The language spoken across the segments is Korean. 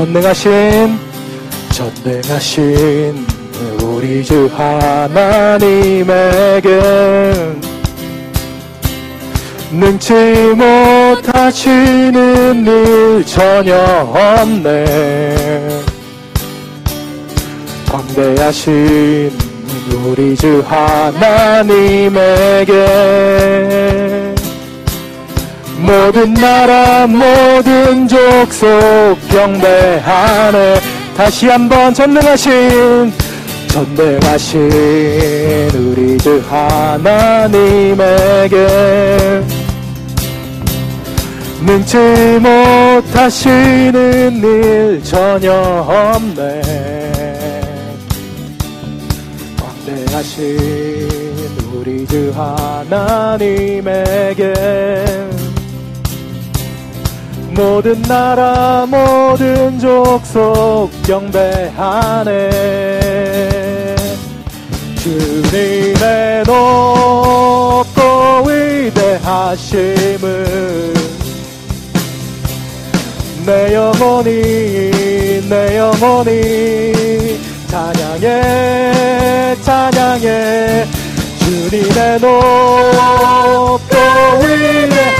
전능하신 전능하신 우리 주 하나님에게 능치 못하시는 일 전혀 없네. 광대하신 우리 주 하나님에게 모든 나라 모든 족속 경배하네. 다시 한번 전능하신 전능하신 우리 주 하나님에게. 능치 못하시는 일 전혀 없네. 광대하신 우리 주 하나님에게 모든 나라 모든 족속 경배하네. 주님의 높고 위대하심을 내 영혼이 내 영혼이 찬양해 찬양해. 주님의 높고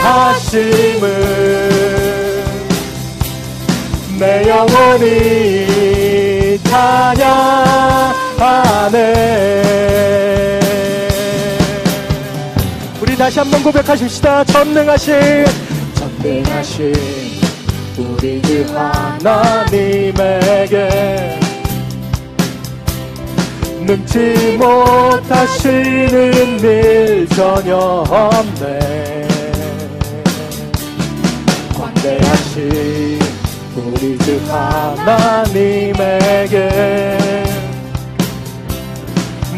위대하심을 내 영혼이 찬양하네. 우리 다시 한번 고백하십시다. 전능하신 전능하신 우리 주 하나님에게 능치 못하시는 일 전혀 없네. 광대하신 우리 주 하나님에게.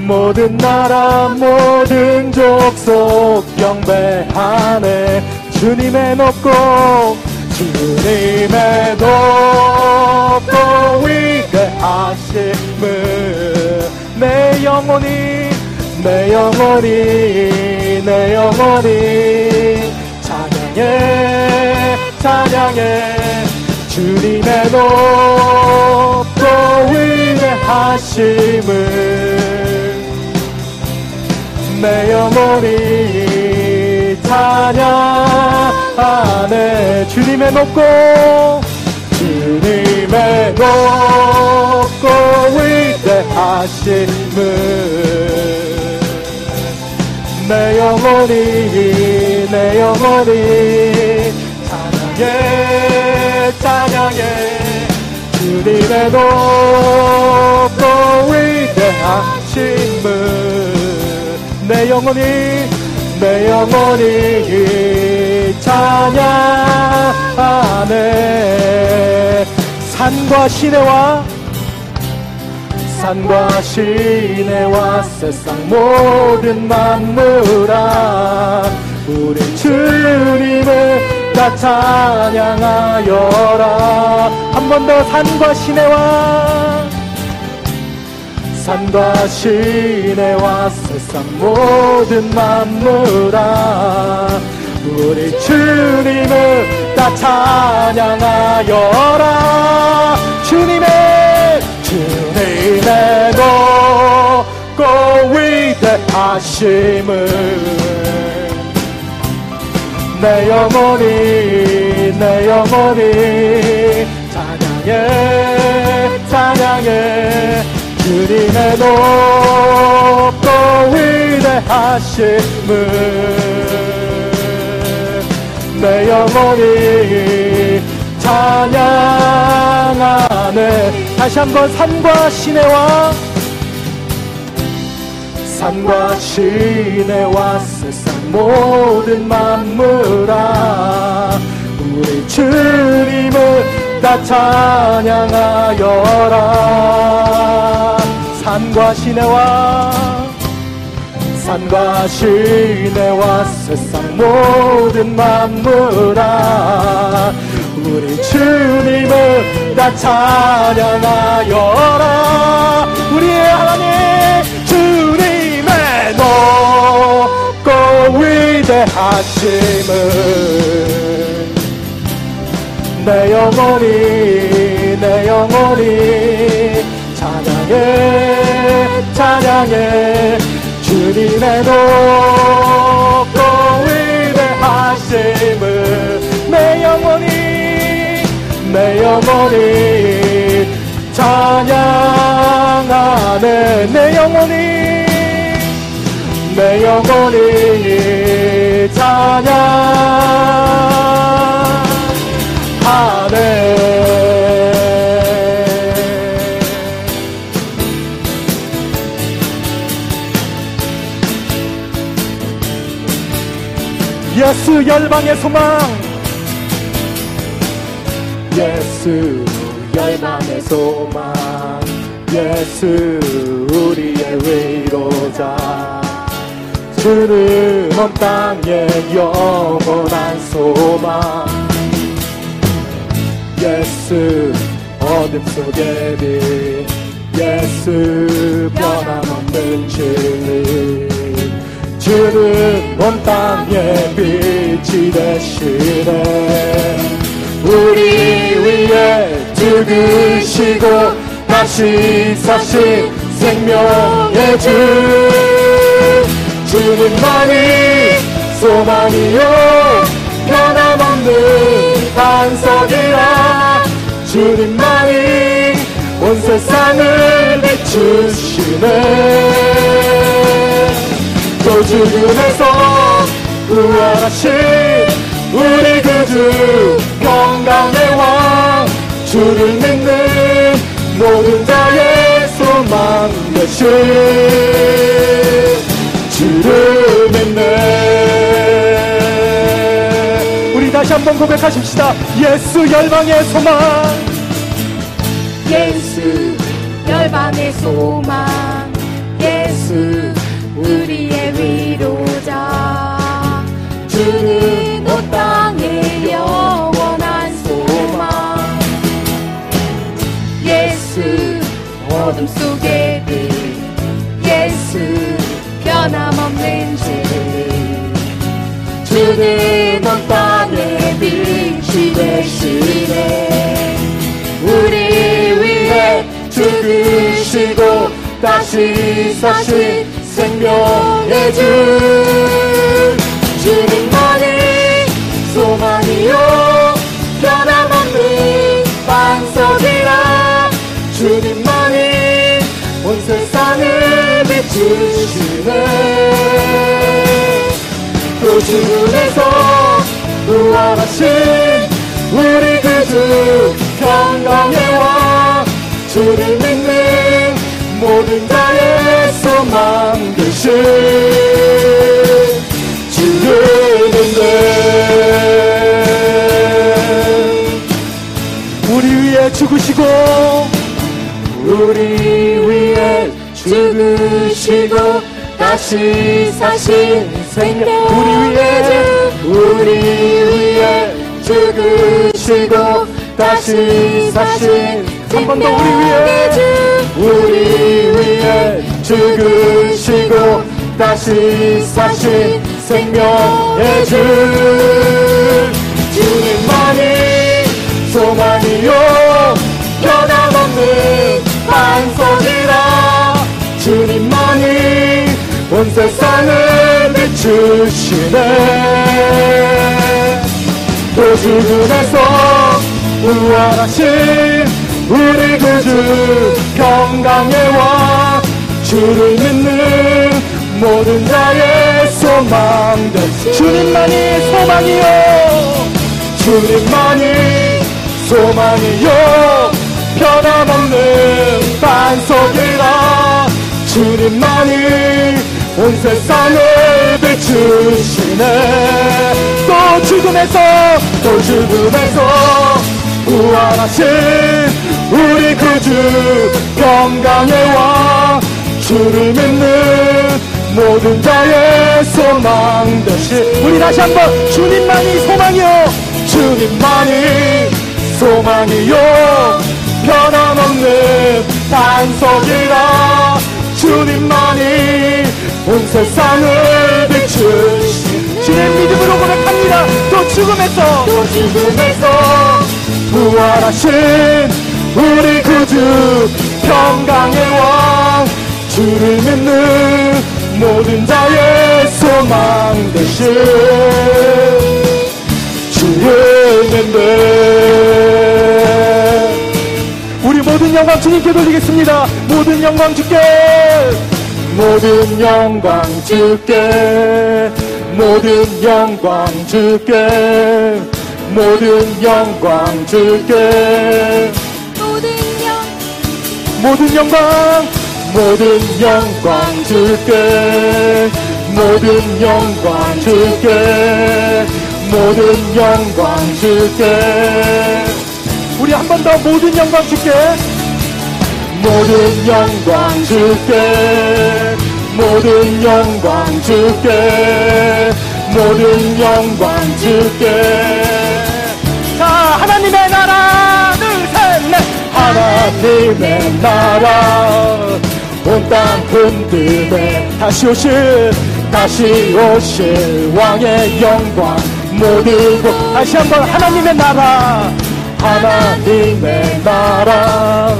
모든 나라 모든 족속 경배하네. 주님의 높고 주님의 높고 위대하심을. 내 영혼이 내 영혼이 내 영혼이 찬양해 찬양해 주님의 높고 위대하심을 내 영혼이 찬양하네 주님의 높고 주님의 높고 위대하심을 내 영혼이 내 영혼이 찬양해 찬양해. 주님의 높고 위대하심을 내 영혼이 내 영혼이 찬양하네. 산과 시내와 산과 시내와 세상 모든 만물아 우리 주님을 다 찬양하여라. 한 번 더 산과 시내와 산과 시내와 세상 모든 만물아. 우리 주님을 다 찬양하여라. 주님의 주님의 높고 위대하심을 내 영혼이 내 영혼이. 찬양해 찬양해. 주님의 높고 위대하심을. 내 영혼이 찬양하네. 다시 한번 산과 시내와. 산과 시내와 세상 모든 만물아 우리 주님을 다 찬양하여라. 산과 시내와 산과 시내와 세상 모든 만물아 우리 주님을 다 찬양하여라. 우리의 하나님 주님의 높고 위대하심을 내 영혼이 내 영혼이 찬양해 찬양해. 주님의 높고 위대하심을 내 영혼이 내 영혼이 찬양하네. 내 영혼이 내 영혼이 찬양하네 예수 열방의 소망. 예수 열방의 소망. 예수 우리의 위로자 주는 온 땅에 영원한 소망. 예수 어둠 속의 빛 예수 변함없는 진리. 주는 온 땅에 빛이 되시네. 우리 위에 죽으시고 다시 사신 생명의 주 주님만이 소망이요. 변함없는 반석이라 주님만이 온 세상을 비추시네. 또 죽음에서 부활하신 우리 구주 건강의 왕 주를 믿는 모든 자의 소망 되신 주를 믿네. 우리 다시 한번 고백하십시다. 예수 열방의 소망. 예수 열방의 소망. 예수 우리의 위로자. 주는 온 땅의 영원한 소망. 예수 어둠 속 온 땅의 빛이 되시네. 우리 위해 죽으시고 다시 사신 생명의 주. 주님만이 소망이요. 변함없는 반석이라. 주님만이 온 세상을 비추시네 또 죽음에서 부활하신 우리 구주 평강의 왕 주를 믿는 모든 소망 되신 주를 믿네 우리 위에 죽으시고 우리 위에 죽으시고 다시 사신 생명 우리 위에 우리 위에 죽으시고 다시 사신 한 번 더 우리 위에 우리 위에 죽으시고 다시 사신 생명의 주 주님만이 소망이요. 변함없는 주님만이 온 세상을 비추시네. 또 죽음에서 부활하신 우리 구주 평강의 왕 주를 믿는 모든 자의 소망 된 주님만이 소망이요. 주님만이 소망이요. 변함없는 반석이라 주님만이 온 세상을 비추시네. 또 죽음에서 또 죽음에서 부활하신 우리 구주 평강의 왕 주를 믿는 모든 자의 소망 되시 우리 다시 한번 주님만이 소망이요. 주님만이 소망이요. 변함없는 반석이라 주님만이 온 세상을 비추신 주님 믿음으로 고백합니다. 또 죽음에서 또 죽음에서 부활하신 우리 구주 평강의 왕 주를 믿는 모든 자의 소망 되신 주를 믿는 우리 모든 영광 주님께 돌리겠습니다. 모든 영광 주께 모든 영광 주께 모든 영광 주께 모든 영광 주께. 모든 영 모든 영광 모든 영광 주께 모든 영광 주께 모든 영광 주께. 우리 한 번 더 모든 영광 주께 모든 영광 주께 모든 영광 주께 모든 영광 주께 자 하나님의 나라 둘셋넷. 하나님의 나라. 온 땅 흔들에 다시 오실 다시 오실 왕의 영광 모두 고 다시 한번 하나님의 나라. 하나님의 나라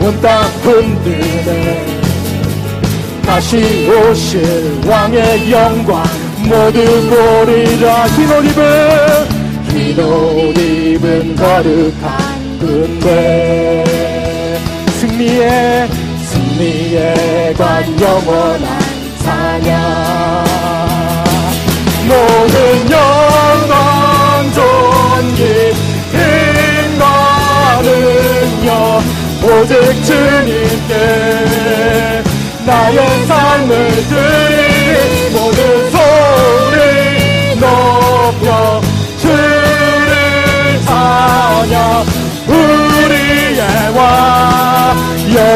온땅 흔들에 다시 오실 왕의 영광 모두 보리라. 흰옷 입은 흰옷 입은 거룩한 군대 승리의 승리의 관 영원한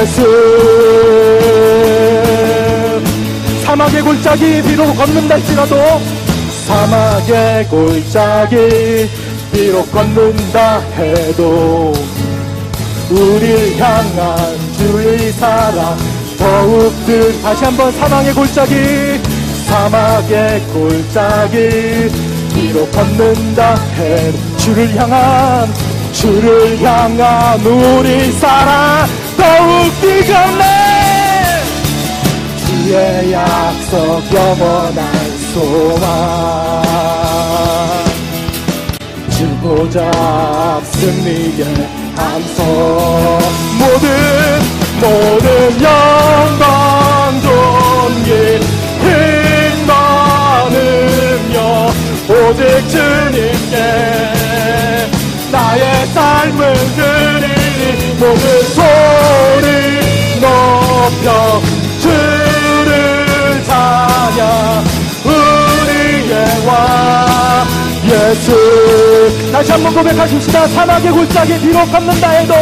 예수. 사막의 골짜기 비록 걷는다 할지라도 사막의 골짜기 비록 걷는다 해도 우리를 향한 주의 사랑 더욱 들 다시 한번 사막의 골짜기 사막의 골짜기 비록 걷는다 해도 주를 향한 주를 향한 우리 사랑 더욱 뜨겁네. 주의 약속 영원한 소망. 주보자 승리의 함성 모든 모든 영광 존귀 능력 오직 주님께 나의 삶을 드리 니 모든 소리 높여 주를 찬양. 우리의 왕 예수. 다시 한번 고백하십시다. 사막의 골짜기 비록 걷는다 해도.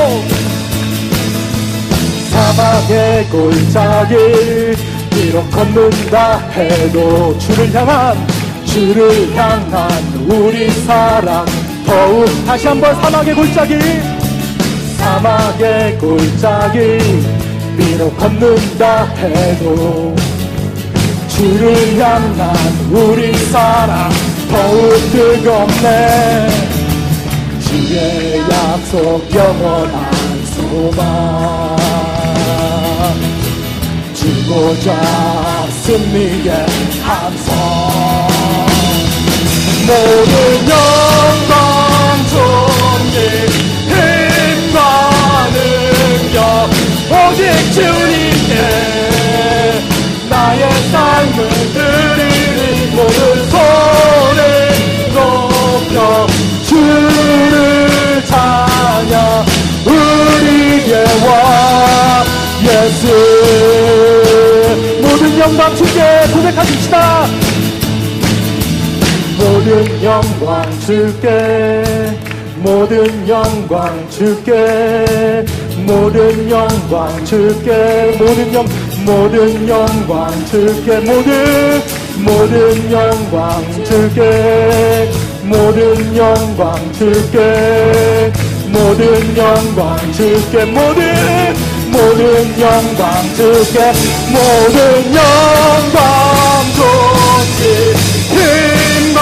사막의 골짜기 비록 걷는다 해도 주를 향한 주를 향한 우리 사랑 더욱 다시 한번 사막의 골짜기 사막의 골짜기 비록 걷는다 해도 주를 향한 우리 사랑 더욱 뜨겁네. 주의 약속 영원한 소망. 주고자 승리의 함성. 모든 영광 오직 주님께 나의 삶을 드리니 모든 소리 높여 주를 찬양. 우리의 왕 예수. 모든 영광 주께 고백하십시다. 모든 영광 주께 모든 영광 주께 모든 영광 주께 모든 영 모든 영광 주께 모든 모든 영광 주께 모든 영광 주께 모든 영광 주께 모든 모든 영광 주께 모든 영광 주께 힘과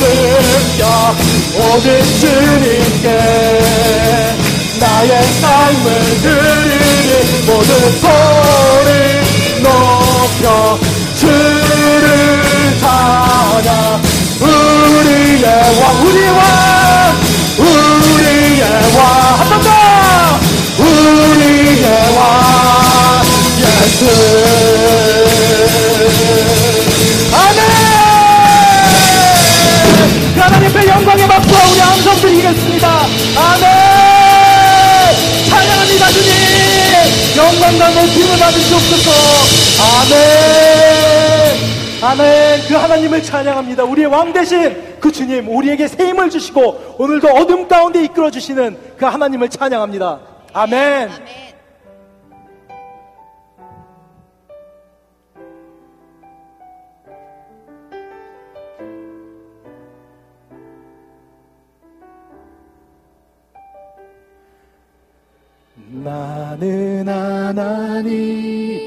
능력 오직 주님께 나의 삶을 드리니 모든 소리 높여 주를 찬양. 우리의 왕 우리의 왕 우리의 왕. 한번 더! 우리의 왕 예수. 아멘! 하나님 앞에 영광의 박수 아멘! 그 하나님을 찬양합니다. 우리의 왕 대신 그 주님, 우리에게 새 힘을 주시고 오늘도 어둠 가운데 이끌어 주시는 그 하나님을 찬양합니다. 아멘. 나는 하나님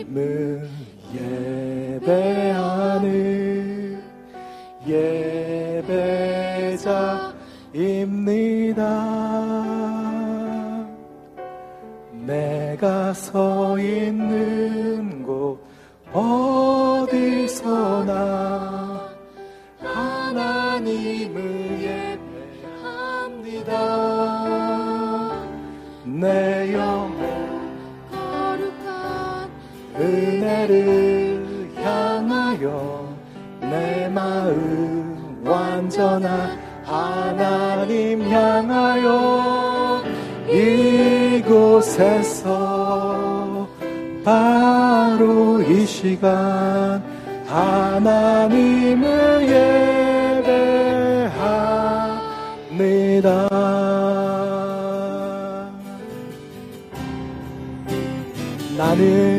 내 마음 완전한 하나님 향하여 이곳에서 바로 이 시간 하나님을 예배합니다. 나는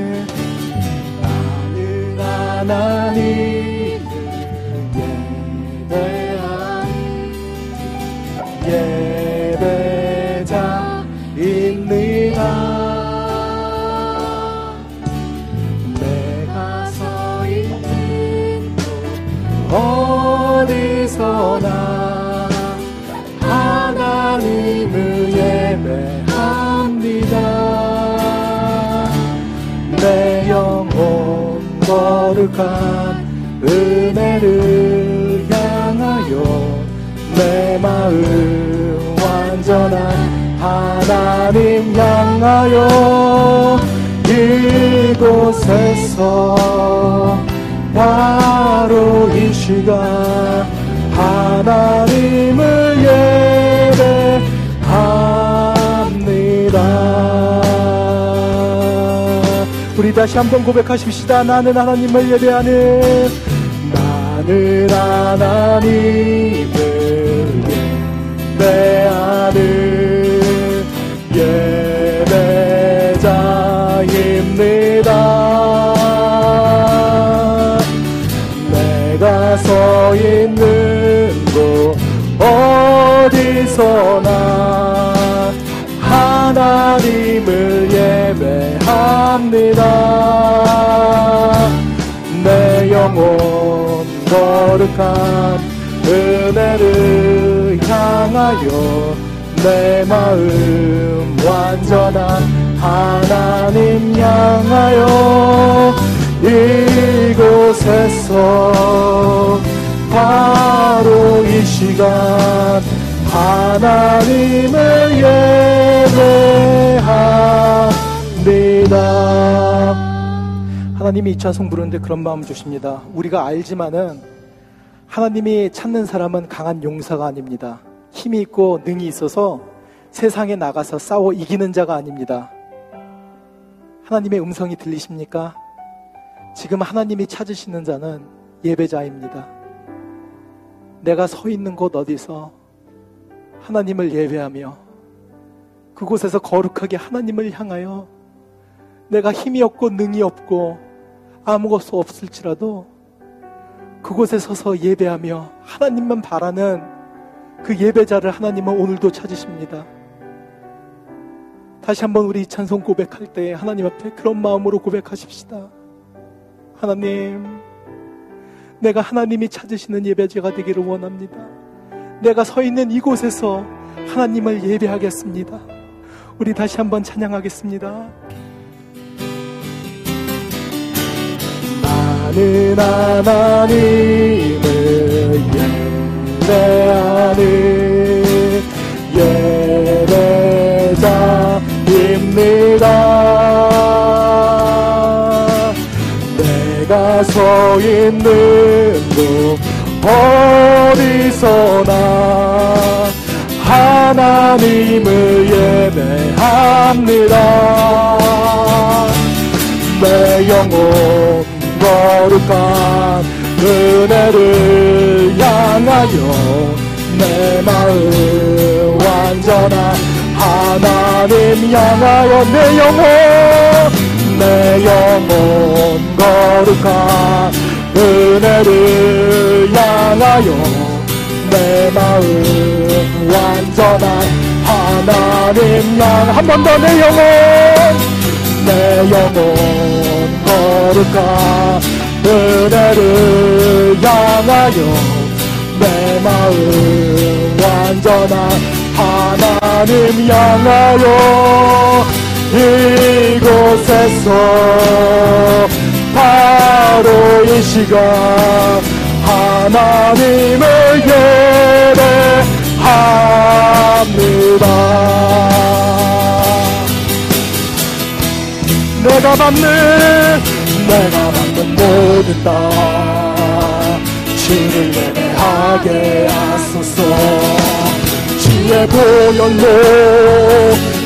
거룩한 은혜를 향하여 내 마음 완전한 하나님 향하여 이곳에서 바로 이 시간 하나님 우리 다시 한번 고백하십시다. 나는 하나님을 예배하는 나는 하나님을 예배하는 예배자입니다. 예배합니다. 내 영혼 거룩한 은혜를 향하여 내 마음 완전한 하나님 향하여 이곳에서 바로 이 시간 하나님을 예배합 니다. 하나님이 이 찬송 부르는데 그런 마음 주십니다. 우리가 알지만은 하나님이 찾는 사람은 강한 용사가 아닙니다. 힘이 있고 능이 있어서 세상에 나가서 싸워 이기는 자가 아닙니다. 하나님의 음성이 들리십니까? 지금 하나님이 찾으시는 자는 예배자입니다. 내가 서 있는 곳 어디서 하나님을 예배하며 그곳에서 거룩하게 하나님을 향하여 내가 힘이 없고 능이 없고 아무것도 없을지라도 그곳에 서서 예배하며 하나님만 바라는 그 예배자를 하나님은 오늘도 찾으십니다. 다시 한번 우리 찬송 고백할 때 하나님 앞에 그런 마음으로 고백하십시다. 하나님, 내가 하나님이 찾으시는 예배자가 되기를 원합니다. 내가 서 있는 이곳에서 하나님을 예배하겠습니다. 우리 다시 한번 찬양하겠습니다. 나는 하나님을 예배하는 예배자입니다. 내가 서 있는 곳 어디서나 하나님을 예배합니다. 내 영혼 거룩한 은혜를 향하여 내 마음 완전한 하나님 향하여 내 영혼 내 영혼 거룩한 은혜를 향하여 내 마음 완전한 하나님 향 한 번 더 내 영혼 내 영혼 거룩한 은혜를 향하여 내 마음 완전한 하나님 향하여 이곳에서 바로 이 시간 하나님을 예배합니다. 내가 받는 내가 받는 모든 땅 주를 예배하게 하소서. 주의 보혈로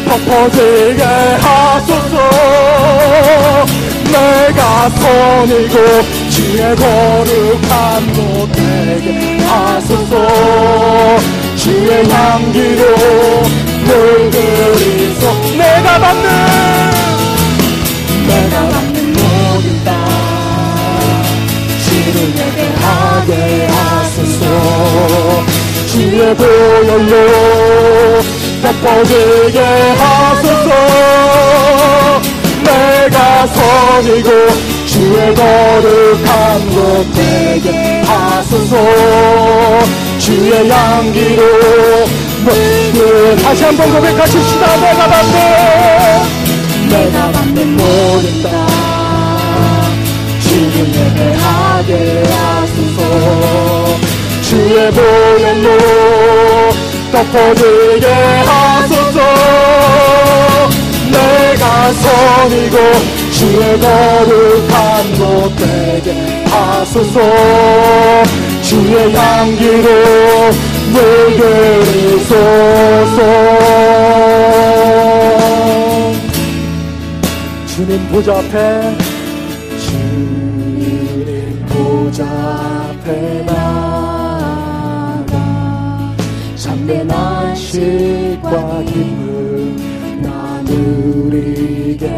덮어지게 하소서. 내가 선이고 주의 거룩한 곳 되게 하소서. 주의 향기로 물들이소. 내가 받는 주를 예배하게 하소서. 주의 보혈로 덮어지게 하소서. 내가 선이고 주의 거룩한 곳 되게 하소서. 주의 향기로 물들 다시 한번 고백하십시다. 내가 받는 내가 받는 모든 땅 주를 예배하게 하소서. 주의 보혈로 덮어지게 하소서. 내가 선이고 주의 거룩한 곳 되게 하소서. 주의 향기로 물들이 소서 주님 보좌 앞에 앞에 나가 참된 안식과 기쁨 나누리겠네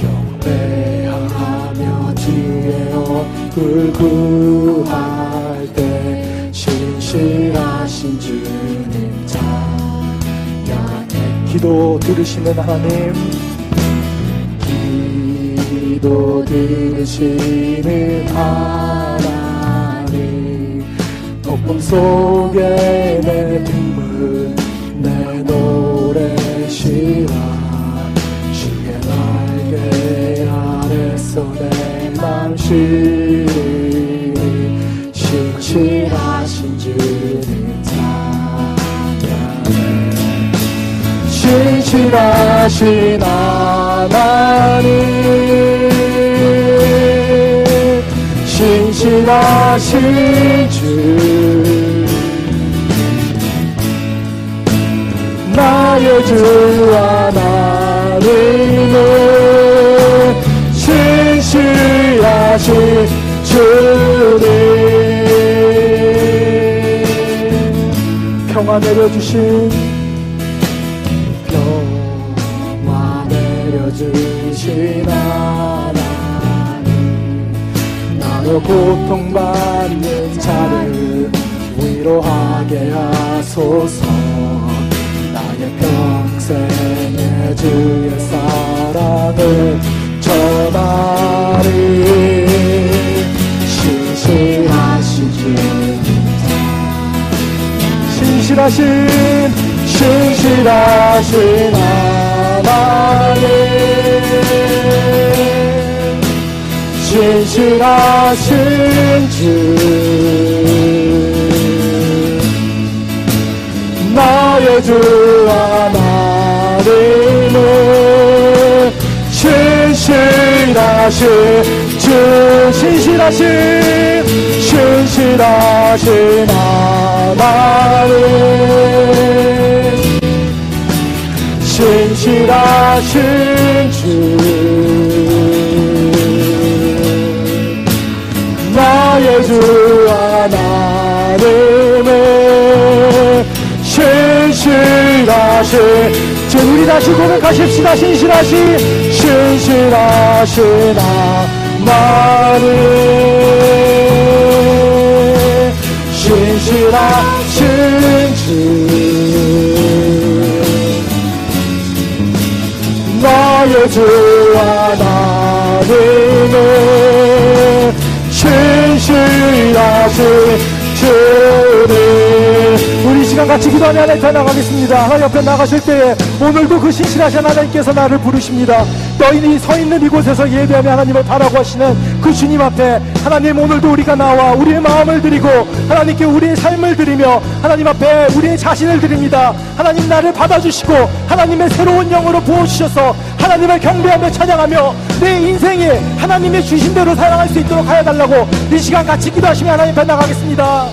경배하며 주의 얼굴 구할 때 신실하신 주님 찬양해. 기도 들으시는 하나님. 기도 들으시는 하나님 어둠 속에 내 빗물 내 노래 시라 주의 날개 아래서 내맘 쉬리 신실하신 주님 찬양해. 신실하신 하나님. 신실하신 주 하나님은 신실하신 주님. 평화 내려주신 평화 내려주신 하나님. 나로 고통받는 자를 위로하게 하소서 평생의 주의 사랑을 전하리. 신실하신 주님 신실하신 신실하신 하나님. 신실하신 주 나의 주 하나님은 신실하신 주 신실하신 신실하신 하나님. 신실하신 주. 나의 주 하나 신실하신 주 우리 다시 고백하십시다. 신실하신 신실하신 하나님 같이 기도하며 하나님 나가겠습니다. 하나님 옆에 나가실 때에 오늘도 그 신실하신 하나님께서 나를 부르십니다. 너희는 서 있는 이곳에서 예배하며 하나님을 바라고 하시는 그 주님 앞에 하나님 오늘도 우리가 나와 우리의 마음을 드리고 하나님께 우리의 삶을 드리며 하나님 앞에 우리의 자신을 드립니다. 하나님 나를 받아주시고 하나님의 새로운 영으로 부어주셔서 하나님을 경배하며 찬양하며 내 인생에 하나님의 주신 대로 사랑할 수 있도록 하여 달라고 이 시간 같이 기도하시며 하나님 앞에 나가겠습니다